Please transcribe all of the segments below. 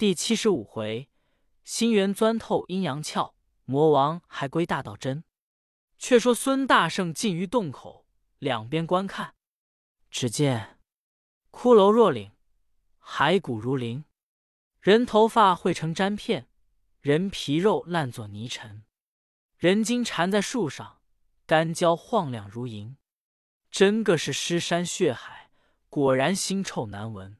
第七十五回，心猿钻透阴阳窍，魔王还归大道真。却说孙大圣进于洞口，两边观看，只见骷髅若岭，骸骨如林，人头发汇成毡片，人皮肉烂作泥尘，人筋缠在树上，干焦晃亮如银。真个是尸山血海，果然腥臭难闻。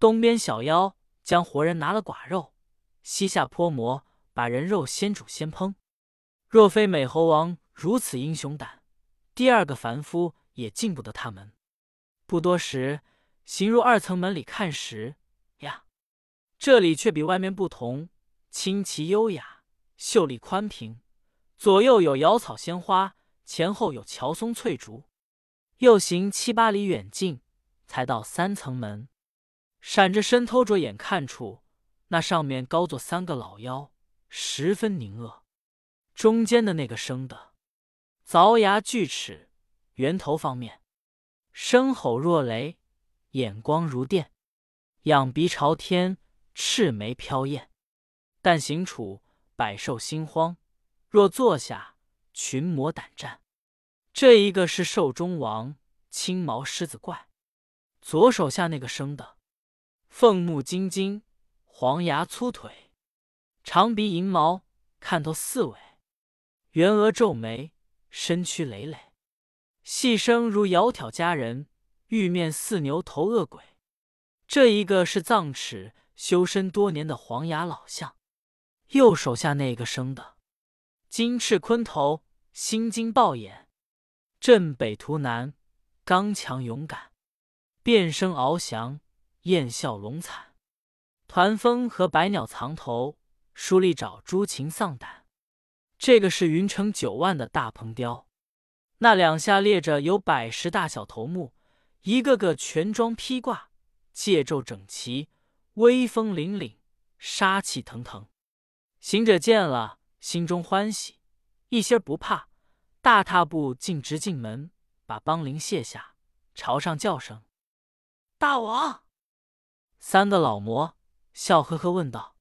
东边小妖将活人拿了寡肉，西下泼魔把人肉先煮先烹。若非美猴王如此英雄胆，第二个凡夫也进不得他门。不多时，行入二层门里看时，呀，这里却比外面不同，清奇优雅，秀丽宽平，左右有瑶草鲜花，前后有乔松翠竹。又行七八里远近，才到三层门。闪着身偷着眼看处，那上面高坐三个老妖，十分狞恶。中间的那个生的，凿牙锯齿，圆头方面，声吼若雷，眼光如电，仰鼻朝天，赤眉飘艳。但行处，百兽心慌；若坐下，群魔胆战。这一个是兽中王，青毛狮子怪；左手下那个生的，凤目金睛，黄牙粗腿，长鼻银毛，看透四尾，圆额皱眉，身躯累累，细声如窈窕佳人，玉面似牛头恶鬼。这一个是藏齿修身多年的黄牙老相；右手下那个生的，金翅鲲头，心惊豹眼。镇北图南，刚强勇敢，变声翱翔，燕啸龙惨。团风和百鸟藏头，书立爪诸禽丧胆。这个是云城九万的大鹏雕，那两下列着有百十大小头目，一个个全装披挂，戒咒整齐，威风凛凛，杀气腾腾。行者见了，心中欢喜，一心不怕。大踏步径直进门，把帮铃卸下，朝上叫声：“大王！”三个老魔笑呵呵问道：“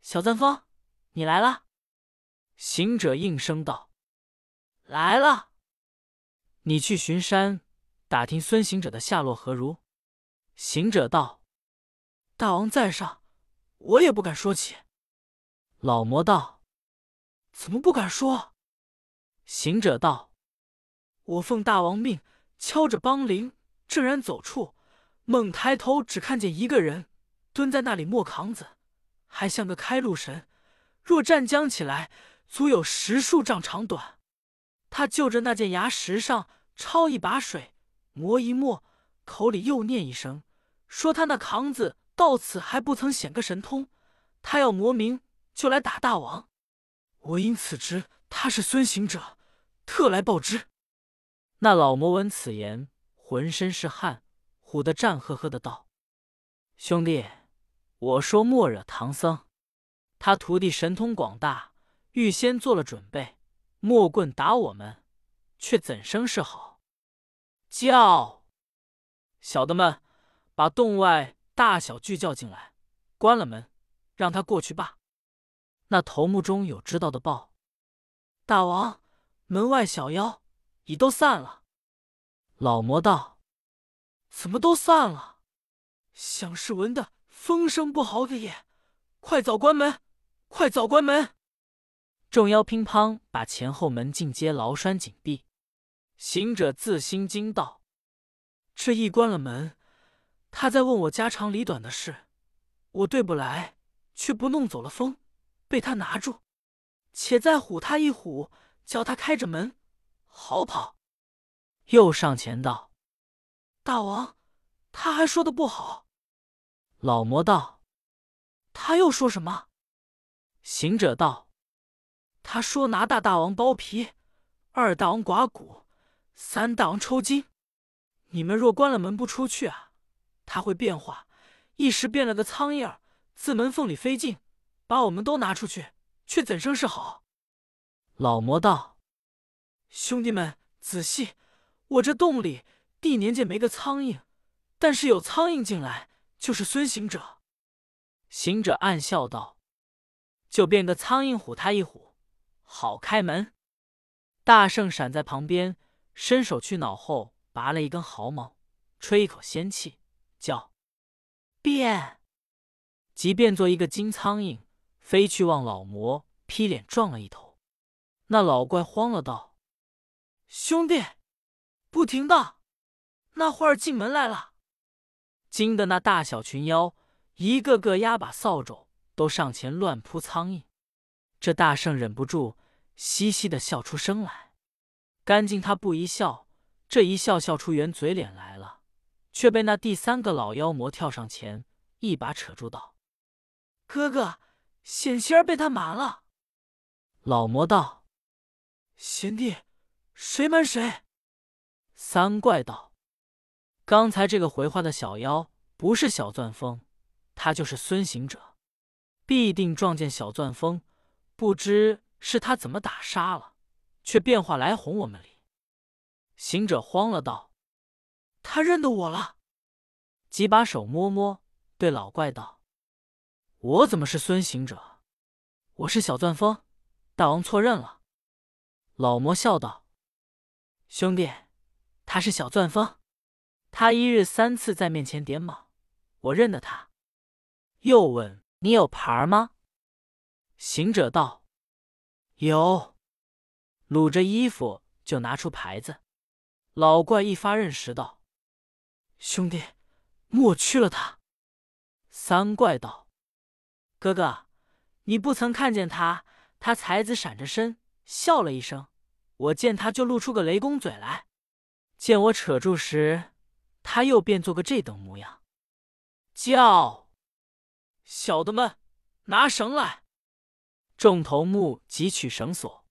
小钻风，你来了？”行者应声道：“来了。”你去巡山，打听孙行者的下落何如？行者道：“大王在上，我也不敢说起。”老魔道：“怎么不敢说？”行者道：“我奉大王命，敲着梆铃，正然走处，猛抬头，只看见一个人蹲在那里磨扛子，还像个开路神。若站将起来，足有十数丈长短。他就着那件牙石上抄一把水，磨一磨，口里又念一声，说他那扛子到此还不曾显个神通。他要磨明，就来打大王。我因此知他是孙行者。”特来报之。那老魔闻此言，浑身是汗，唬得战呵呵的道：“兄弟，我说莫惹唐僧，他徒弟神通广大，预先做了准备，莫棍打我们，却怎生是好？叫小的们把洞外大小俱叫进来，关了门，让他过去罢。”那头目中有知道的报：“大王。”门外小妖已都散了。老魔道：“怎么都散了？想是闻的风声不好的也。快早关门！快早关门！”众妖乒乓把前后门尽皆牢拴紧闭。行者自心惊道：“这一关了门，他在问我家长里短的事，我对不来，却不弄走了风，被他拿住，且再唬他一唬。”叫他开着门，好跑。又上前道：“大王，他还说的不好。”老魔道：“他又说什么？”行者道：“他说拿大大王剥皮，二大王刮骨，三大王抽筋。你们若关了门不出去啊，他会变化，一时变了个苍蝇儿，自门缝里飞进，把我们都拿出去，却怎生是好？”老魔道：“兄弟们仔细，我这洞里地年间没个苍蝇，但是有苍蝇进来，就是孙行者。”行者暗笑道：“就变个苍蝇唬他一唬，好开门。”大圣闪在旁边，伸手去脑后拔了一根毫毛，吹一口仙气，叫变，即变作一个金苍蝇，飞去望老魔，劈脸撞了一头。那老怪慌了，道：“兄弟，不停当，那会儿进门来了。”惊得那大小群妖一个个压把扫帚，都上前乱扑苍蝇。这大圣忍不住嘻嘻的笑出声来。干净他不一笑，这一笑笑出圆嘴脸来了，却被那第三个老妖魔跳上前，一把扯住道：“哥哥，险些儿被他瞒了。”老魔道：“贤弟，谁瞒谁？”三怪道。刚才这个回话的小妖不是小钻风，他就是孙行者，必定撞见小钻风，不知是他怎么打杀了，却变化来哄我们哩。行者慌了，道：“他认得我了。”几把手摸摸，对老怪道：“我怎么是孙行者？我是小钻风，大王错认了。”老魔笑道：“兄弟，他是小钻风。”他一日三次在面前点卯，我认得他。又问你有牌吗？行者道：“有。”撸着衣服就拿出牌子。老怪一发认识道：“兄弟，莫去了他。”三怪道：“哥哥，你不曾看见他？他才子闪着身，笑了一声，我见他就露出个雷公嘴来，见我扯住时。”他又变做个这等模样，叫小的们拿绳来。众头目汲取绳索，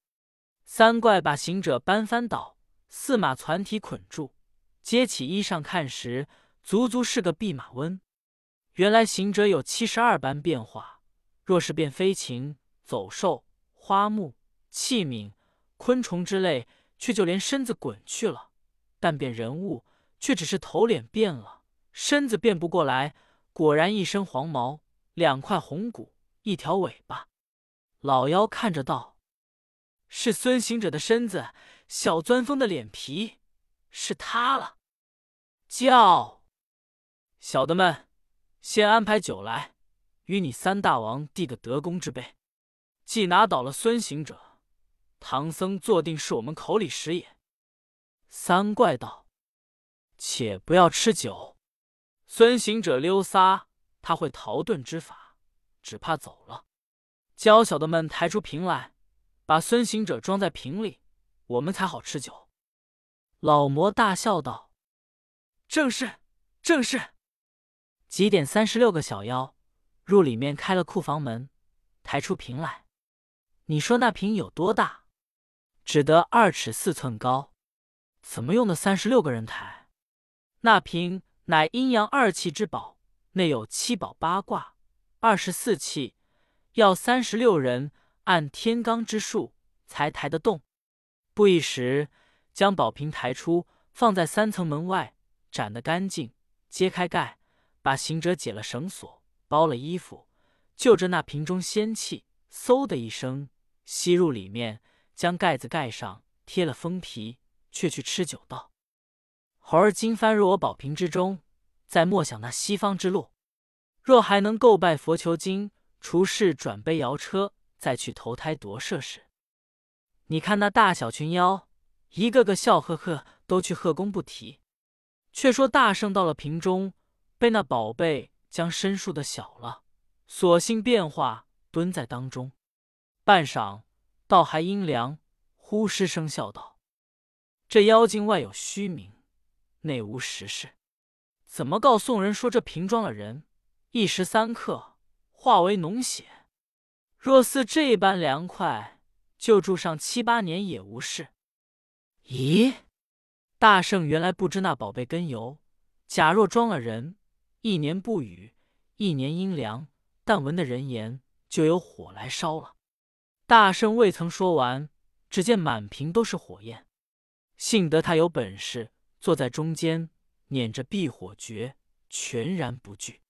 三怪把行者搬翻倒，四马攒体捆住，揭起衣裳看时，足足是个弼马温。原来行者有七十二般变化，若是变飞禽、走兽、花木、器皿、昆虫之类，却就连身子滚去了；但变人物。却只是头脸变了，身子变不过来。果然一身黄毛，两块红骨，一条尾巴。老妖看着道：“是孙行者的身子，小钻风的脸皮，是他了。”叫小的们先安排酒来，与你三大王递个德功之杯。既拿倒了孙行者，唐僧坐定是我们口里食也。三怪道。且不要吃酒，孙行者溜撒，他会逃遁之法，只怕走了。娇小的们抬出瓶来，把孙行者装在瓶里，我们才好吃酒。老魔大笑道：“正是，正是。”几点三十六个小妖入里面开了库房门，抬出瓶来。你说那瓶有多大？只得二尺四寸高，怎么用的三十六个人抬？那瓶乃阴阳二气之宝，内有七宝八卦、二十四气，要三十六人按天罡之数才抬得动。不一时，将宝瓶抬出，放在三层门外，斩得干净，揭开盖，把行者解了绳索，包了衣服，就着那瓶中仙气，嗖的一声吸入里面，将盖子盖上，贴了封皮，却去吃酒道。猴儿今翻入我宝瓶之中，再莫想那西方之路。若还能够拜佛求经，除世转悲摇车，再去投胎夺舍时，你看那大小群妖，一个个笑呵呵，都去贺功不提。却说大圣到了瓶中，被那宝贝将身数的小了，索性变化蹲在当中。半晌，道还阴凉，忽失声笑道：“这妖精外有虚名。”内无实事，怎么告宋人说这瓶装了人？一时三刻化为脓血。若似这般凉快，就住上七八年也无事。咦，大圣原来不知那宝贝根由。假若装了人，一年不雨，一年阴凉，但闻的人言，就有火来烧了。大圣未曾说完，只见满瓶都是火焰。幸得他有本事。坐在中间，捻着避火诀，全然不惧。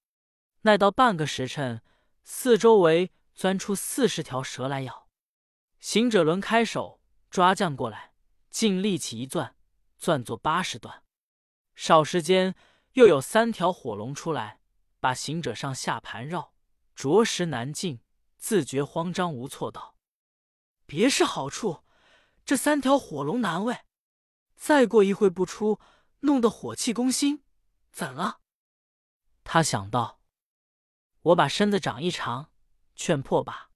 耐到半个时辰，四周围钻出四十条蛇来咬。行者轮开手抓将过来，尽力气一攥，攥作八十段。少时间，又有三条火龙出来，把行者上下盘绕，着实难进，自觉慌张无措，道：“别是好处，这三条火龙难为。再过一会不出，弄得火气攻心，怎了？”他想到：“我把身子长一长，劝破吧。”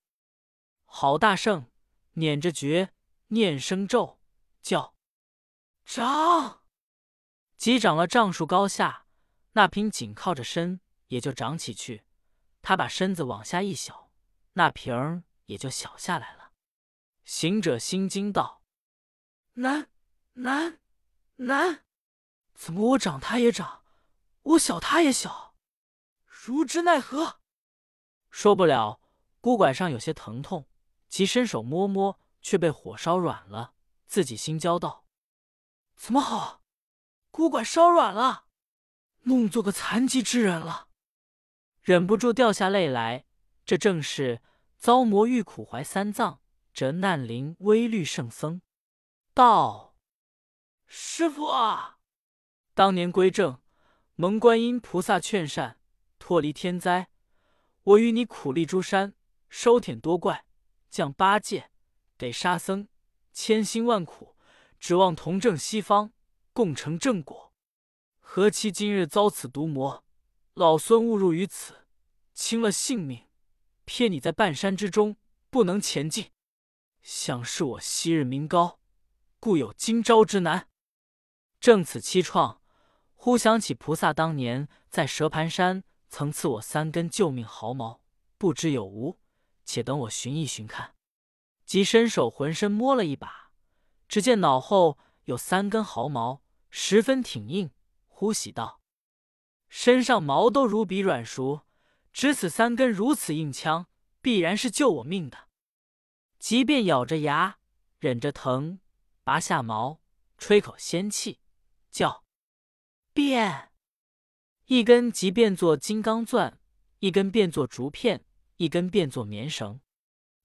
郝大圣捻着诀，念声咒，叫长。即长了丈数高下，那瓶紧靠着身，也就长起去。他把身子往下一小，那瓶儿也就小下来了。行者心惊道：“难难难！怎么我长他也长，我小他也小？如之奈何？”说不了，孤拐上有些疼痛，即伸手摸摸，却被火烧软了。自己心焦道：“怎么好？”孤拐烧软了，弄做个残疾之人了，忍不住掉下泪来。这正是遭魔欲苦怀三藏，折难临微虑圣僧。道：“师傅啊，当年归正，蒙观音菩萨劝善，脱离天灾。我与你苦力诸山，收舔多怪，降八戒，给沙僧，千辛万苦，指望同证西方。”共成正果，何期今日遭此毒魔，老孙误入于此，轻了性命，偏你在半山之中，不能前进。想是我昔日名高，故有今朝之难。正此凄怆，忽想起菩萨当年在蛇盘山曾赐我三根救命毫毛，不知有无？且等我寻一寻看。即伸手浑身摸了一把，只见脑后。有三根毫毛，十分挺硬。呼喜道：“身上毛都如比软熟，只此三根如此硬枪，必然是救我命的。”即便咬着牙，忍着疼，拔下毛，吹口仙气，叫变。一根即变作金刚钻，一根变作竹片，一根变作棉绳。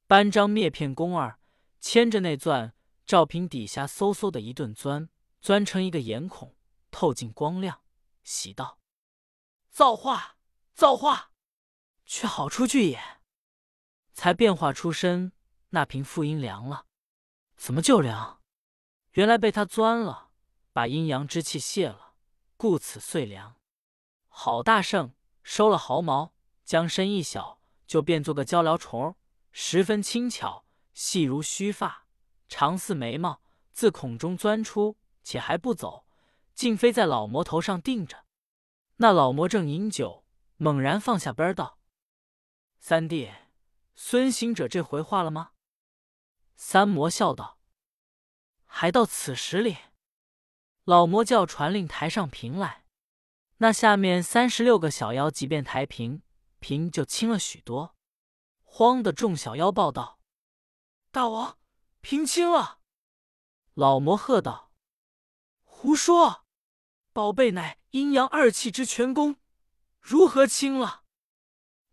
班章灭片弓儿牵着那钻。照屏底下嗖嗖的一顿钻，钻成一个眼孔，透进光亮，喜道：“造化，造化！却好出去也。”才变化出身，那瓶复阴凉了。怎么就凉？原来被他钻了，把阴阳之气泄了，故此遂凉。好大圣收了毫毛，将身一小，就变做个鹪鹩虫，十分轻巧，细如须发。长似眉毛，自孔中钻出，且还不走，竟飞在老魔头上定着。那老魔正饮酒，猛然放下杯儿道：“三弟，孙行者这回化了吗？”三魔笑道：“还到此时里。”老魔叫传令抬上瓶来，那下面三十六个小妖即便抬瓶，瓶就轻了许多。慌的众小妖报道：“大王！”瓶轻了，老魔喝道：“胡说！宝贝乃阴阳二气之全功，如何轻了？”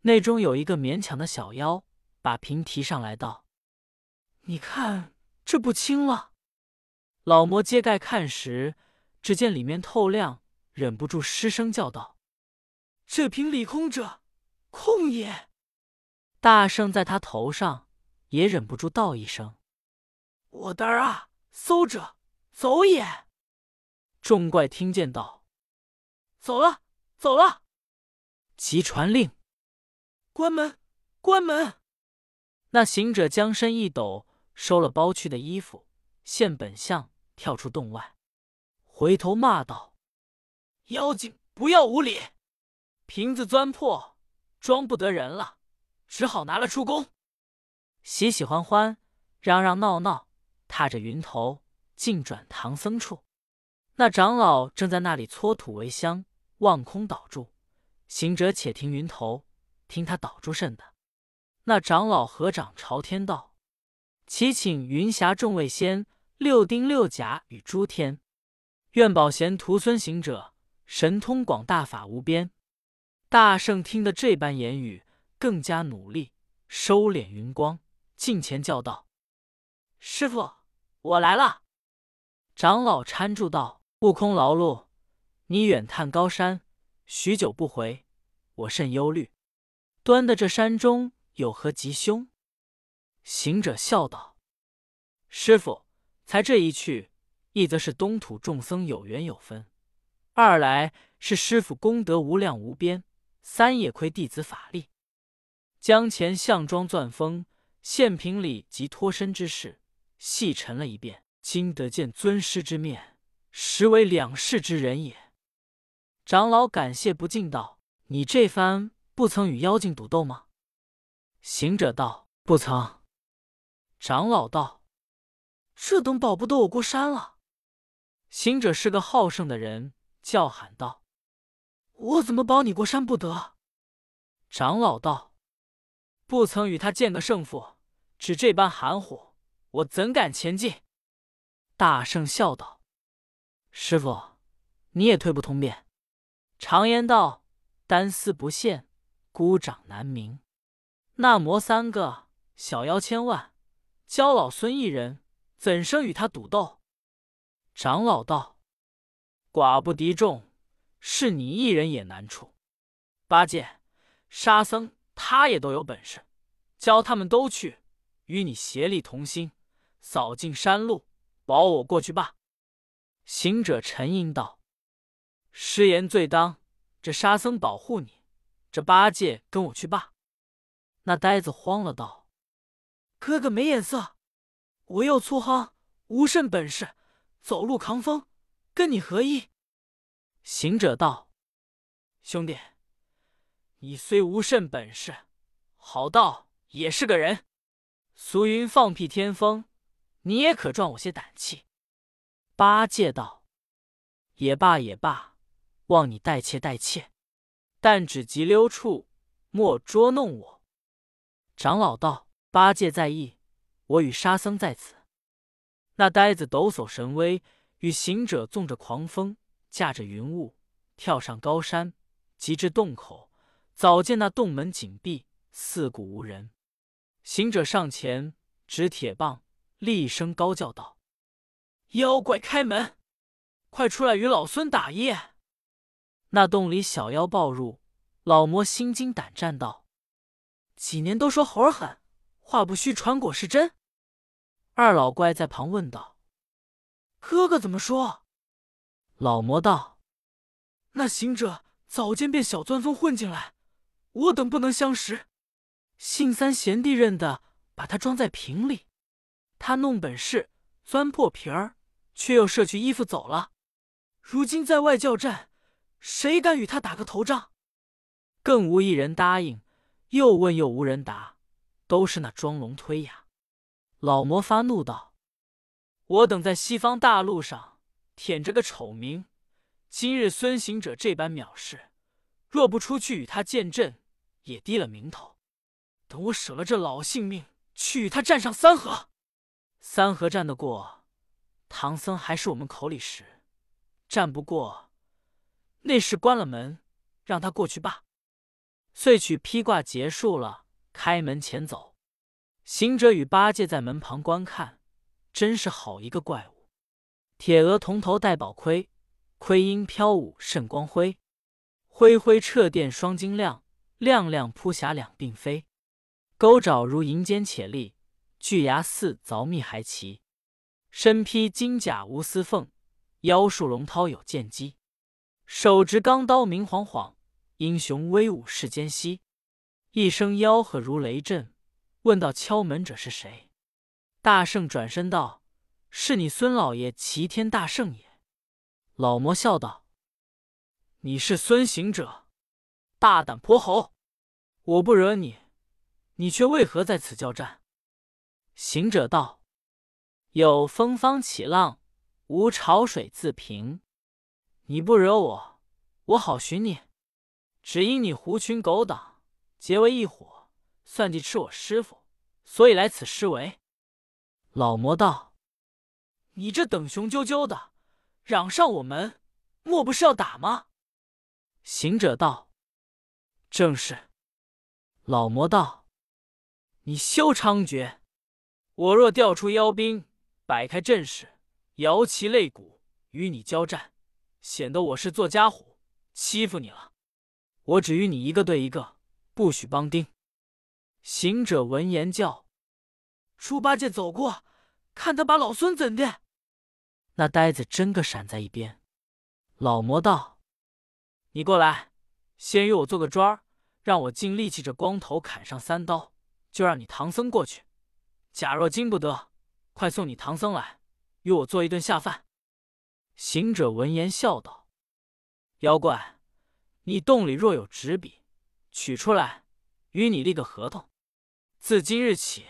内中有一个勉强的小妖，把瓶提上来道：“你看这不轻了。”老魔揭盖看时，只见里面透亮，忍不住失声叫道：“这瓶里空者，空也！”大圣在他头上，也忍不住道一声。我的儿啊，搜者走也！众怪听见道：“走了，走了！”即传令关门，关门。那行者将身一抖，收了包去的衣服，现本相，跳出洞外，回头骂道：“妖精，不要无礼！瓶子钻破，装不得人了，只好拿了出宫，喜喜欢欢，嚷嚷闹闹。”踏着云头，径转唐僧处。那长老正在那里搓土为香，望空倒住。行者且停云头，听他倒住甚的。那长老合掌朝天道：“祈请云霞众位仙，六丁六甲与诸天，愿保贤徒孙行者神通广大法无边。”大圣听得这般言语，更加努力，收敛云光，近前叫道：“师傅，我来了。”长老搀住道：“悟空劳碌，你远探高山，许久不回，我甚忧虑。端的这山中有何吉凶？”行者笑道：“师傅，才这一去，一则是东土众僧有缘有分，二来是师傅功德无量无边，三也亏弟子法力。将前项庄钻风、献平里及脱身之事细陈了一遍。”今得见尊师之面，实为两世之人也。长老感谢不尽道：“你这番不曾与妖精赌斗吗？”行者道：“不曾。”长老道：“这等保不得我过山了。”行者是个好胜的人，叫喊道：“我怎么保你过山不得？”长老道：“不曾与他见个胜负，只这般含糊，我怎敢前进？”大圣笑道：“师傅，你也退不通便。常言道，单丝不线，孤掌难鸣。那魔三个，小妖千万，教老孙一人，怎生与他赌斗？”长老道：“寡不敌众，是你一人也难处。八戒、沙僧，他也都有本事，教他们都去，与你协力同心，扫尽山路。”保我过去吧。行者沉吟道：“师言最当，这沙僧保护你，这八戒跟我去罢。”那呆子慌了，道：“哥哥没眼色，我又粗夯，无甚本事，走路扛风，跟你何异？”行者道：“兄弟，你虽无甚本事，好道也是个人。俗云放屁天风。”你也可壮我些胆气。八戒道：“也罢也罢，望你待妾待妾，但只急溜处，莫捉弄我。”长老道：“八戒在意，我与沙僧在此。”那呆子抖擞神威，与行者纵着狂风，驾着云雾，跳上高山，急至洞口，早见那洞门紧闭，四顾无人。行者上前执铁棒。厉声高叫道：“妖怪开门，快出来与老孙打一夜！”那洞里小妖暴入，老魔心惊胆战道：“几年都说猴儿狠，话不虚传，果是真。”二老怪在旁问道：“哥哥怎么说？”老魔道：“那行者早间便小钻风混进来，我等不能相识。信三贤弟认得，把他装在瓶里。”他弄本事钻破瓶儿，却又摄去衣服走了。如今在外叫战，谁敢与他打个头仗？更无一人答应，又问又无人答，都是那装聋推哑。老魔发怒道：“我等在西方大陆上舔着个丑名，今日孙行者这般藐视，若不出去与他见阵，也低了名头。等我舍了这老性命，去与他战上三合。”三合战得过，唐僧还是我们口里食；战不过，那是关了门，让他过去罢。遂取披挂结束了，开门前走。行者与八戒在门旁观看，真是好一个怪物！铁额铜头戴宝盔，盔缨飘舞甚光辉，恢恢掣电双晶亮，亮亮扑霞两鬓飞。钩爪如银尖且利。巨牙似凿密还齐，身披金甲无丝缝，腰束龙绦有剑机，手执钢刀明晃晃，英雄威武世间稀。一声吆喝如雷震，问道敲门者是谁？大圣转身道：“是你孙老爷齐天大圣也。”老魔笑道：“你是孙行者，大胆泼猴！我不惹你，你却为何在此交战？”行者道：“有风方起浪，无潮水自平。你不惹我，我好寻你；只因你狐群狗党结为一伙，算计吃我师傅，所以来此施为。”老魔道：“你这等雄赳赳的，嚷上我门，莫不是要打吗？”行者道：“正是。”老魔道：“你休猖獗！我若调出妖兵，摆开阵势，摇旗擂鼓，与你交战，显得我是做家伙，欺负你了。我只与你一个对一个，不许帮丁。”行者闻言叫：“猪八戒走过，看他把老孙怎的！”那呆子真个闪在一边。老魔道：“你过来，先与我做个庄儿。”让我尽力气，这光头砍上三刀，就让你唐僧过去。假若经不得，快送你唐僧来，与我做一顿下饭。行者闻言笑道：“妖怪，你洞里若有纸笔，取出来，与你立个合同。自今日起，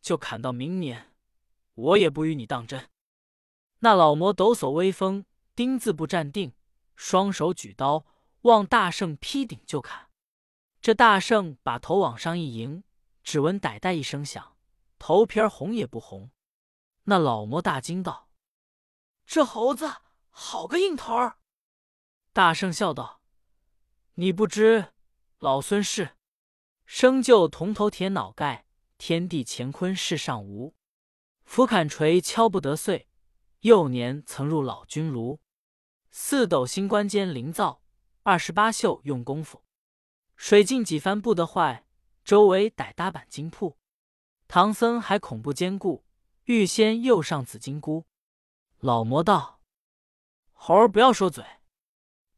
就砍到明年，我也不与你当真。”那老魔抖擞威风，丁字不站定，双手举刀，望大圣劈顶就砍。这大圣把头往上一迎，只闻“歹歹”一声响，头皮儿红也不红。那老魔大惊道：“这猴子好个硬头儿！”大圣笑道：“你不知，老孙是生就铜头铁脑盖，天地乾坤世上无，斧砍锤敲不得碎。幼年曾入老君炉，四斗星官间灵灶，二十八宿用功夫。”水镜几番不得坏，周围歹搭板金铺。唐僧还恐怖坚固，欲先又上紫金箍。老魔道：“猴儿不要说嘴，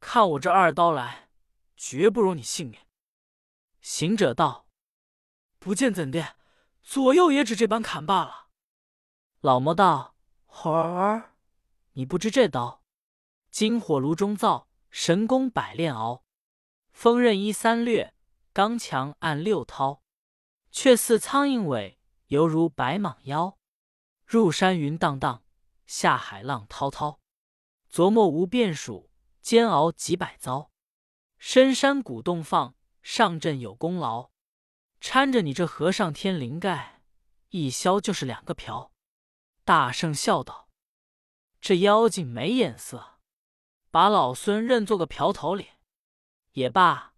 看我这二刀来，绝不容你性命。”行者道：“不见怎的，左右也只这般砍罢了。”老魔道：“猴儿，你不知这刀，金火炉中造，神功百炼熬。”锋刃一三略，刚强按六韬，却似苍蝇尾，犹如白蟒腰。入山云荡荡，下海浪滔滔。琢磨无变数，煎熬几百遭。深山古洞放，上阵有功劳。搀着你这和尚天灵盖，一削就是两个瓢。大圣笑道：“这妖精没眼色，把老孙认做个瓢头里。”也罢，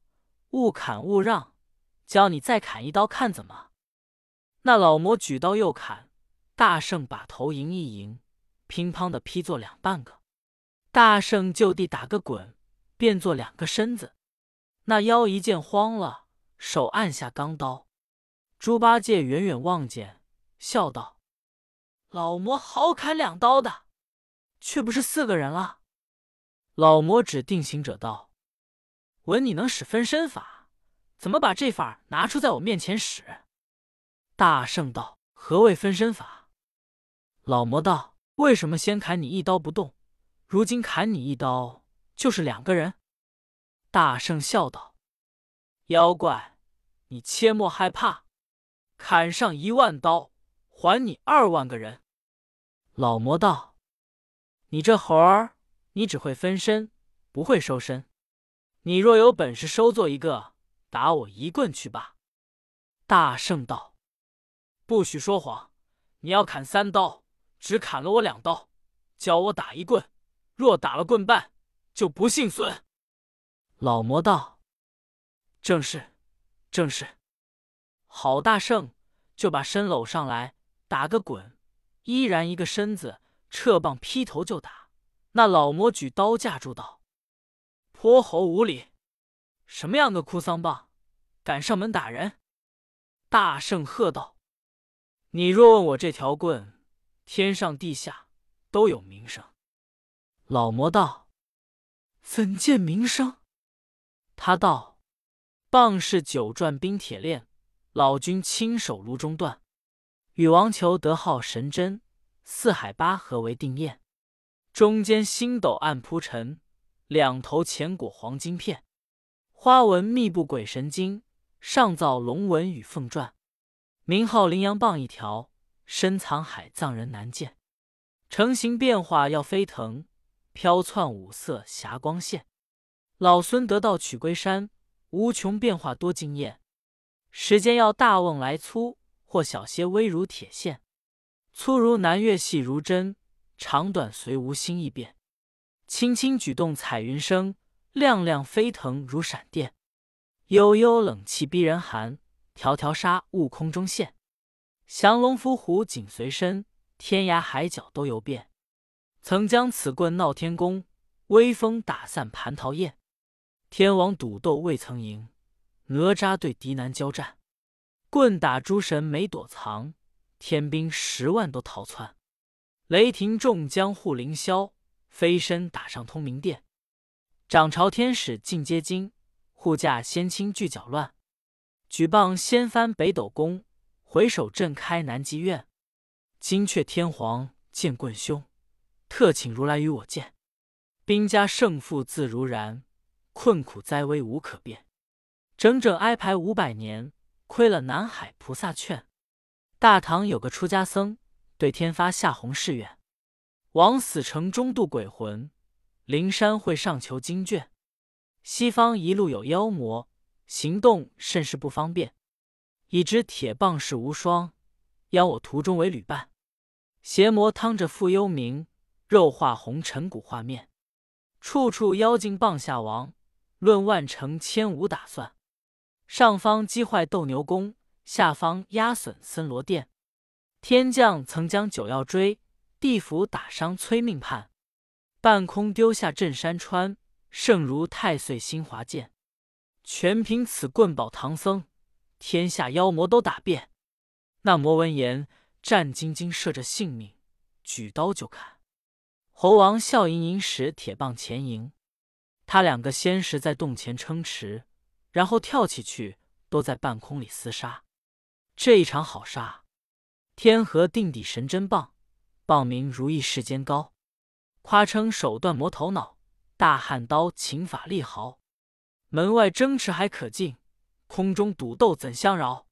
勿砍勿让，教你再砍一刀，看怎么？那老魔举刀又砍，大圣把头迎一迎，乒乓的劈作两半个。大圣就地打个滚，变作两个身子。那妖一见慌了，手按下钢刀。猪八戒远远望见，笑道：“老魔好砍两刀的，却不是四个人了。”老魔指定行者道。闻你能使分身法，怎么把这法拿出在我面前使？大圣道：“何谓分身法？”老魔道：“为什么先砍你一刀不动，如今砍你一刀就是两个人？”大圣笑道：“妖怪，你切莫害怕，砍上一万刀，还你二万个人。”老魔道：“你这猴儿，你只会分身，不会收身。”你若有本事收做一个，打我一棍去吧。大圣道：“不许说谎！你要砍三刀，只砍了我两刀，教我打一棍。若打了棍半，就不幸损。”老魔道：“正是，正是。好，大圣就把身搂上来，打个滚，依然一个身子，撤棒劈头就打。那老魔举刀架住道。”泼猴无礼！什么样的哭丧棒，敢上门打人？大圣喝道：“你若问我这条棍，天上地下都有名声。”老魔道：“怎见名声？”他道：“棒是九转冰铁链，老君亲手炉中断。禹王求得号神针，四海八河为定验，中间星斗暗铺陈。”两头前裹黄金片，花纹密布鬼神经，上造龙纹与凤篆，名号羚羊棒一条，深藏海藏人难见。成形变化要飞腾，飘窜五色霞光现。老孙得道取归山，无穷变化多惊艳。时间要大瓮来粗，或小些微如铁线，粗如南岳，细如针，长短随无心意变。轻轻举动彩云生，亮亮飞腾如闪电。悠悠冷气逼人寒，条条沙悟空中现。降龙伏虎紧随身，天涯海角都游遍。曾将此棍闹天宫，威风打散蟠桃宴。天王赌斗未曾赢，哪吒对敌难交战。棍打诸神没躲藏，天兵十万都逃窜。雷霆众将护凌霄，飞身打上通明殿。掌朝天使尽皆惊，护驾仙卿俱搅乱。举棒掀翻北斗宫，回首震开南极院。金阙天皇见棍凶，特请如来与我见。兵家胜负自如然，困苦灾危无可辩。整整挨排五百年。亏了南海菩萨劝，大唐有个出家僧，对天发下弘誓愿：往死城中渡鬼魂，灵山会上求经卷。西方一路有妖魔，行动甚是不方便。已知铁棒势无双，邀我途中为旅伴。邪魔趟着复幽冥，肉化红尘骨画面。处处妖精棒下亡，论万乘千无打算。上方击坏斗牛宫，下方压损森罗殿。天将曾将九曜追，地府打伤催命判。半空丢下镇山川，胜如太岁新华剑。全凭此棍保唐僧，天下妖魔都打遍。那魔闻言，战兢兢，射着性命，举刀就砍。猴王笑盈盈使铁棒前迎，他两个先是在洞前撑持。然后跳起去，都在半空里厮杀。这一场好杀！天河定底神针棒，棒名如意世间高。夸称手段磨头脑，大汉刀擒法力豪。门外争持还可敬，空中赌斗怎相饶？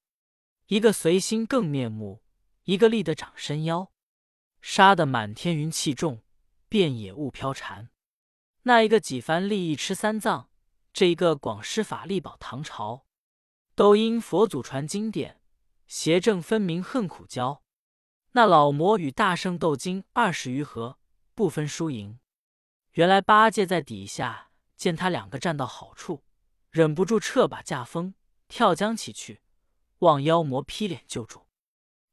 一个随心更面目，一个立得长身腰。杀得满天云气重，遍野雾飘缠。那一个几番利益吃三藏。这一个广施法力保唐朝，都因佛祖传经典，邪正分明恨苦交。那老魔与大圣斗经二十余合，不分输赢。原来八戒在底下见他两个站到好处，忍不住撤把架风，跳江起去，望妖魔劈脸救助。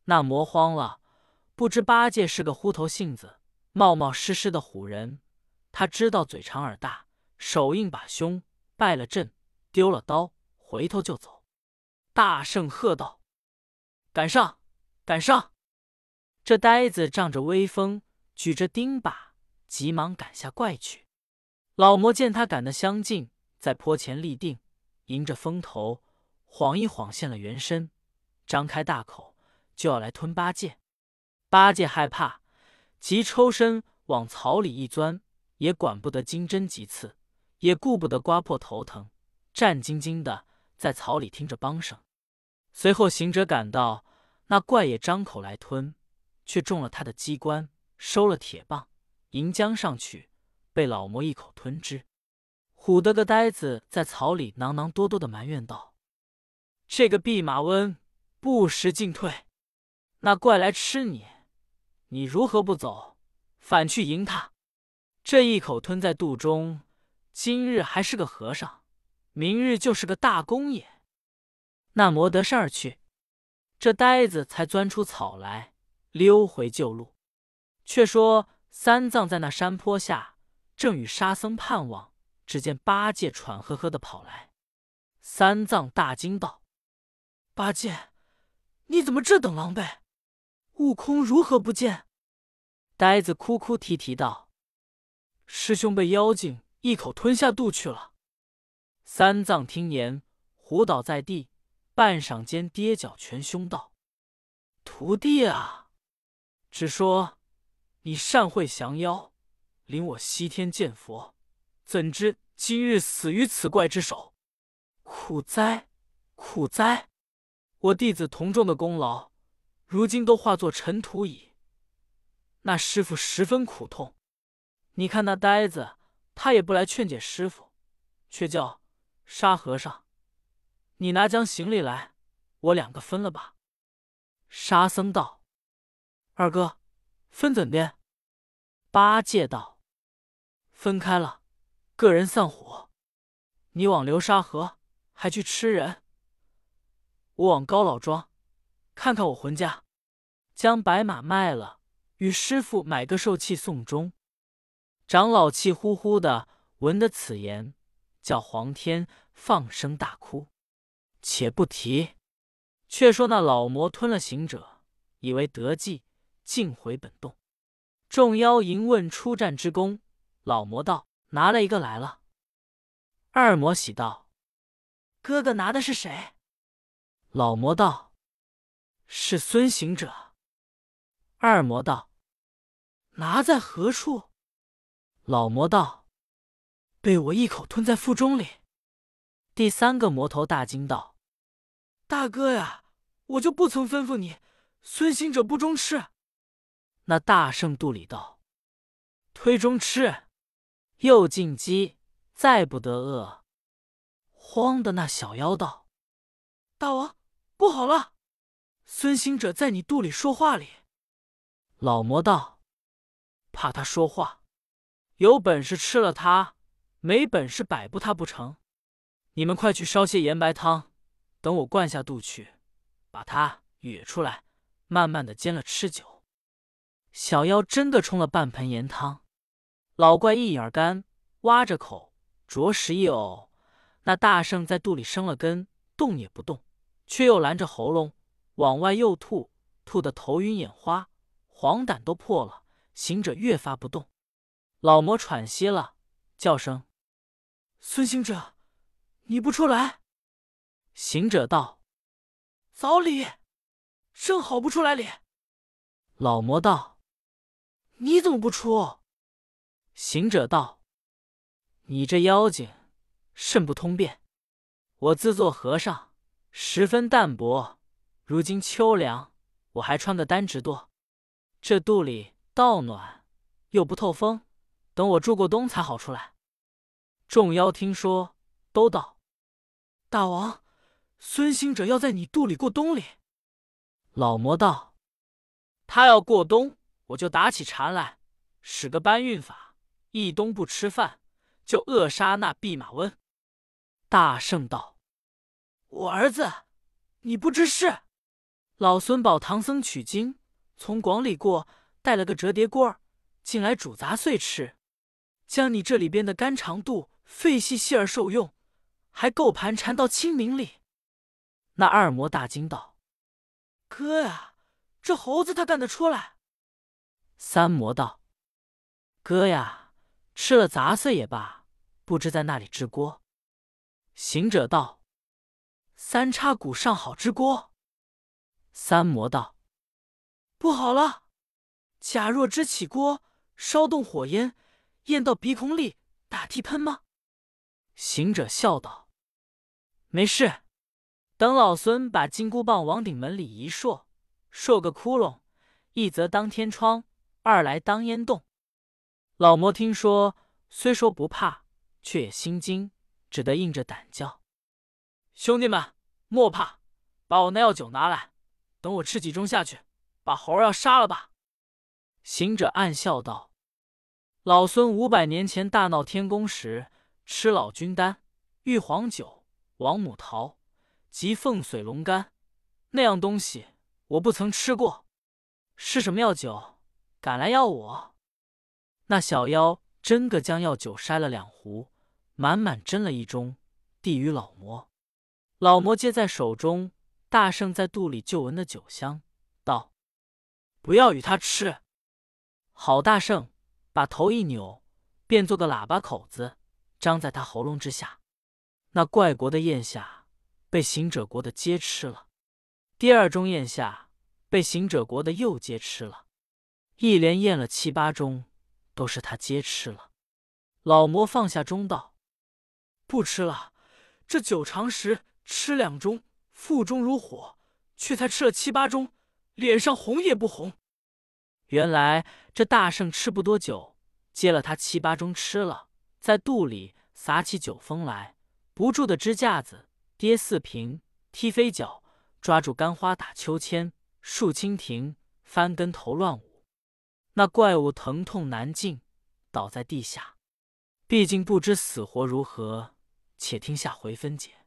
那魔慌了，不知八戒是个糊头性子，冒冒失失的唬人。他知道嘴长耳大，手硬把凶。败了阵，丢了刀，回头就走。大圣喝道：“赶上，赶上！”这呆子仗着威风，举着钉耙，急忙赶下怪去。老魔见他赶得相近，在坡前立定，迎着风头，晃一晃现了原身，张开大口就要来吞八戒。八戒害怕，急抽身往草里一钻，也管不得金针急刺。也顾不得刮破头疼，战兢兢的在草里听着梆声。随后行者赶到，那怪也张口来吞，却中了他的机关，收了铁棒，迎将上去，被老魔一口吞之。唬得个呆子在草里囔囔哆哆的埋怨道：“这个弼马温不识进退，那怪来吃你，你如何不走，反去迎他？这一口吞在肚中。”今日还是个和尚，明日就是个大公爷。那魔得事儿去，这呆子才钻出草来，溜回旧路。却说三藏在那山坡下，正与沙僧盼望，只见八戒喘呵呵的跑来。三藏大惊道：“八戒，你怎么这等狼狈？悟空如何不见？”呆子哭哭啼啼道：“师兄被妖精。”一口吞下肚去了。三藏听言，唬倒在地，半晌间跌脚全凶道：“徒弟啊，只说你善会降妖，领我西天见佛，怎知今日死于此怪之手？苦哉，苦哉！我弟子同众的功劳，如今都化作尘土矣。那师傅十分苦痛，你看那呆子。”他也不来劝解师傅，却叫沙和尚：“你拿将行李来，我两个分了吧。”沙僧道：“二哥，分怎的？”八戒道：“分开了，个人散伙。你往流沙河，还去吃人。我往高老庄看看我浑家，将白马卖了，与师傅买个寿器送终。”长老气呼呼的，闻得此言，叫黄天放声大哭。且不提，却说那老魔吞了行者，以为得计，竟回本洞。众妖迎问出战之功，老魔道：“拿了一个来了。”二魔喜道：“哥哥拿的是谁？”老魔道：“是孙行者。”二魔道：“拿在何处？”老魔道：“被我一口吞在腹中里。”第三个魔头大惊道：“大哥呀，我就不曾吩咐你，孙行者不中吃。”那大圣肚里道：“推中吃，又进饥，再不得饿。”慌的那小妖道：“大王，不好了！孙行者在你肚里说话哩。”老魔道：“怕他说话。”有本事吃了他，没本事摆布他不成？你们快去烧些盐白汤，等我灌下肚去，把他哕出来，慢慢的煎了吃酒。小妖真的冲了半盆盐汤，老怪一眼干，挖着口，着实一呕。那大圣在肚里生了根，动也不动，却又拦着喉咙，往外又吐，吐得头晕眼花，黄疸都破了。行者越发不动。老魔喘息了，叫声：“孙行者，你不出来？”行者道：“早礼，正好不出来哩。”老魔道：“你怎么不出？”行者道：“你这妖精，甚不通便。我自做和尚，十分淡薄。如今秋凉，我还穿个单直多，这肚里倒暖，又不透风。”等我住过冬才好出来。众妖听说，都道：“大王，孙行者要在你肚里过冬哩。”老魔道：“他要过冬，我就打起禅来，使个搬运法，一冬不吃饭，就扼杀那弼马温。”大圣道：“我儿子，你不知事。老孙保唐僧取经，从广里过，带了个折叠锅儿，进来煮杂碎吃。”将你这里边的肝肠肚肺细细而受用，还够盘缠到清明里。那二魔大惊道：“哥呀，这猴子他干得出来？”三魔道：“哥呀，吃了杂碎也罢，不知在那里支锅。”行者道：“三叉骨上好支锅。”三魔道：“不好了，假若支起锅，烧动火焰。”咽到鼻孔里打地喷吗？行者笑道：“没事，等老孙把金箍棒往顶门里一硕，硕个窟窿，一则当天窗，二来当烟洞。”老魔听说，虽说不怕，却也心惊，只得硬着胆叫：“兄弟们，莫怕，把我那药酒拿来，等我吃几盅下去，把猴儿要杀了吧。”行者暗笑道。老孙五百年前大闹天宫时，吃老君丹、玉皇酒、王母桃及凤髓龙肝，那样东西我不曾吃过。是什么药酒？敢来要我？那小妖真个将药酒筛了两壶，满满斟了一盅，递与老魔。老魔接在手中，大圣在肚里就闻的酒香，道：“不要与他吃。”好大圣。把头一扭，变做个喇叭口子，张在他喉咙之下。那怪国的咽下被行者国的皆吃了，第二盅咽下被行者国的又皆吃了，一连咽了七八盅，都是他皆吃了。老魔放下盅道：“不吃了，这酒长时吃两盅，腹中如火，却才吃了七八盅，脸上红也不红。”原来这大圣吃不多酒，接了他七八盅吃了，在肚里撒起酒疯来，不住的支架子、跌四平、踢飞脚、抓住干花打秋千、竖蜻蜓、翻跟头乱舞。那怪物疼痛难禁，倒在地下。毕竟不知死活如何，且听下回分解。